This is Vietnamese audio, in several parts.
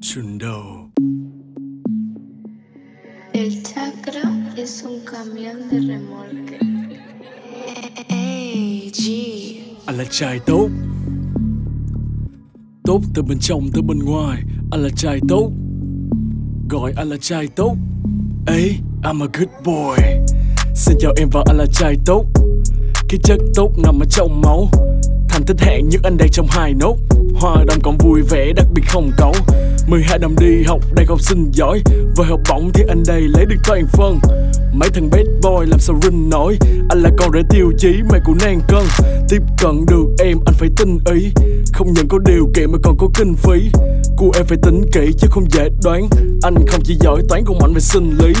Chundo. El chakra es un camión de remolque. Anh là trai tốt. Tốt từ bên trong tới bên ngoài. Anh là trai tốt. Gọi anh là trai tốt. Ê, I'm a good boy Xin chào em và anh là trai tốt. Cái chất tốt nằm ở trong máu. Thành tích hẹn nhất anh đây trong hai nốt Hoa đồng còn vui vẻ, đặc biệt không cấu 12 năm đi học đây học sinh giỏi. Với học bổng thì anh đây lấy được toàn phân Mấy thằng bad boy làm sao rinh nổi? Anh là con rể tiêu chí, mày của nan cân. Tiếp cận được em, anh phải tin ý. Không nhận có điều kiện mà còn có kinh phí. Của em phải tính kỹ chứ không dễ đoán. Anh không chỉ giỏi, toán còn mạnh về sinh lý.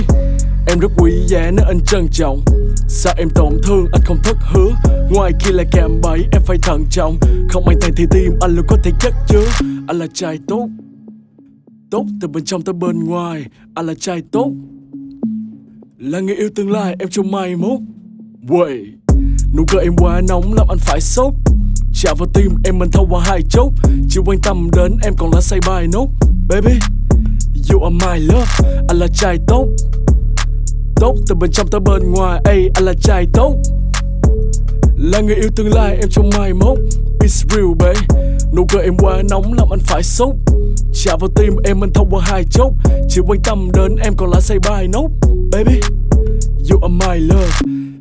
Em rất quý giá nếu anh trân trọng. Sao em tổn thương, anh không thất hứa. Ngoài kia là cạm bẫy, em phải thận trọng. Không anh tay thì tim anh luôn có thể chắc chứa Anh là trai tốt. Tốt từ bên trong tới bên ngoài. Anh là trai tốt. Là người yêu tương lai, em trong mai mốt. Wait Nụ cười em quá nóng, làm anh phải sốt. Chạm vào tim em mình thâu qua hai chốt. Chỉ quan tâm đến em, còn là say bài nốt. Baby, You are my love. Anh là trai tốt. Tốt, từ bên trong tới bên ngoài. Ey anh là trai tốt. Là người yêu tương lai, em trong mai mốt. It's real, babe. Nụ cười em quá nóng, làm anh phải sốt. Chạm vào tim em, anh thông qua hai chốt. Chỉ quan tâm đến em, còn là say bài nốt. Baby, You are my love.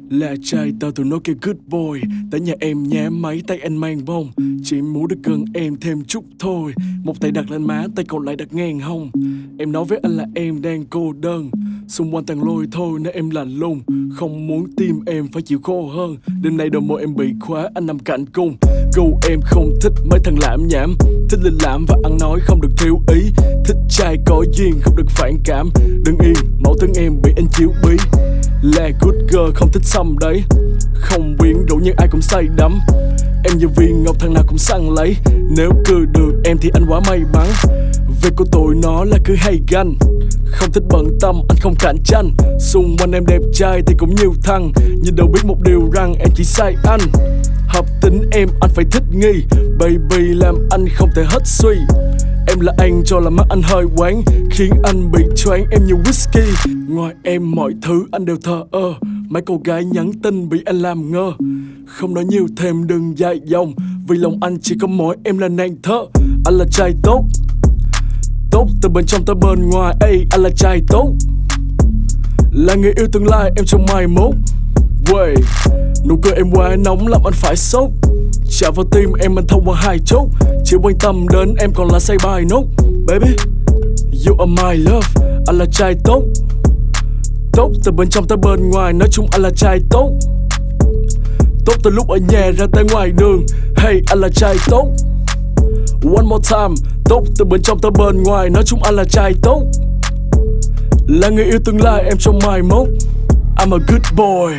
Là trai tao, tụi nó kêu good boy. Tới nhà em nhá máy tay anh mang bông. Chỉ muốn được gần em thêm chút thôi. Một tay đặt lên má, tay còn lại đặt ngang hông. Em nói với anh là em đang cô đơn. Xung quanh tàn lôi thôi nếu em lạnh lùng Không muốn tim em phải chịu khô hơn. Đêm nay đôi môi em bị khóa, anh nằm cạnh cung Gu em không thích mấy thằng lãm nhảm. Thích linh lãm và ăn nói không được thiếu ý. Thích trai có duyên không được phản cảm. Đừng yên, mẫu tướng em bị anh chiếu bí. Là good girl không thích xăm đấy. Không quyến rũ nhưng ai cũng say đắm. Em như viên ngọc thằng nào cũng săn lấy. Nếu cứ được em thì anh quá may mắn. Việc của tụi nó là cứ hay ganh Không thích bận tâm, anh không cạnh tranh. Xung quanh em đẹp trai thì cũng nhiều thằng Nhưng đâu biết một điều rằng em chỉ sai anh. Hợp tính em, anh phải thích nghi. Baby, làm anh không thể hết suy. Em là anh cho là mắt anh hơi quán Khiến anh bị choáng, em như whisky. Ngoài em, mọi thứ anh đều thờ ơ. Mấy cô gái nhắn tin bị anh làm ngơ. Không nói nhiều thêm, đừng dài dòng. Vì lòng anh chỉ có mỗi em là nàng thơ. Anh là trai tốt. Tốt từ bên trong tới bên ngoài. Ey anh là trai tốt. Là người yêu tương lai em trong mai mốt. Way Nụ cười em quá nóng làm anh phải sốc, Chạm vào tim em anh thông qua hai chốt. Chỉ quan tâm đến em còn là say bài nốt. Baby You are my love. Anh là trai tốt. Tốt từ bên trong tới bên ngoài Nói chung anh là trai tốt. Tốt từ lúc ở nhà ra tới ngoài đường. Hey anh là trai tốt. One more time. Tốt từ bên trong tới bên ngoài, Nói chung anh là trai tốt. Là người yêu tương lai, em trong mai mốt. I'm a good boy.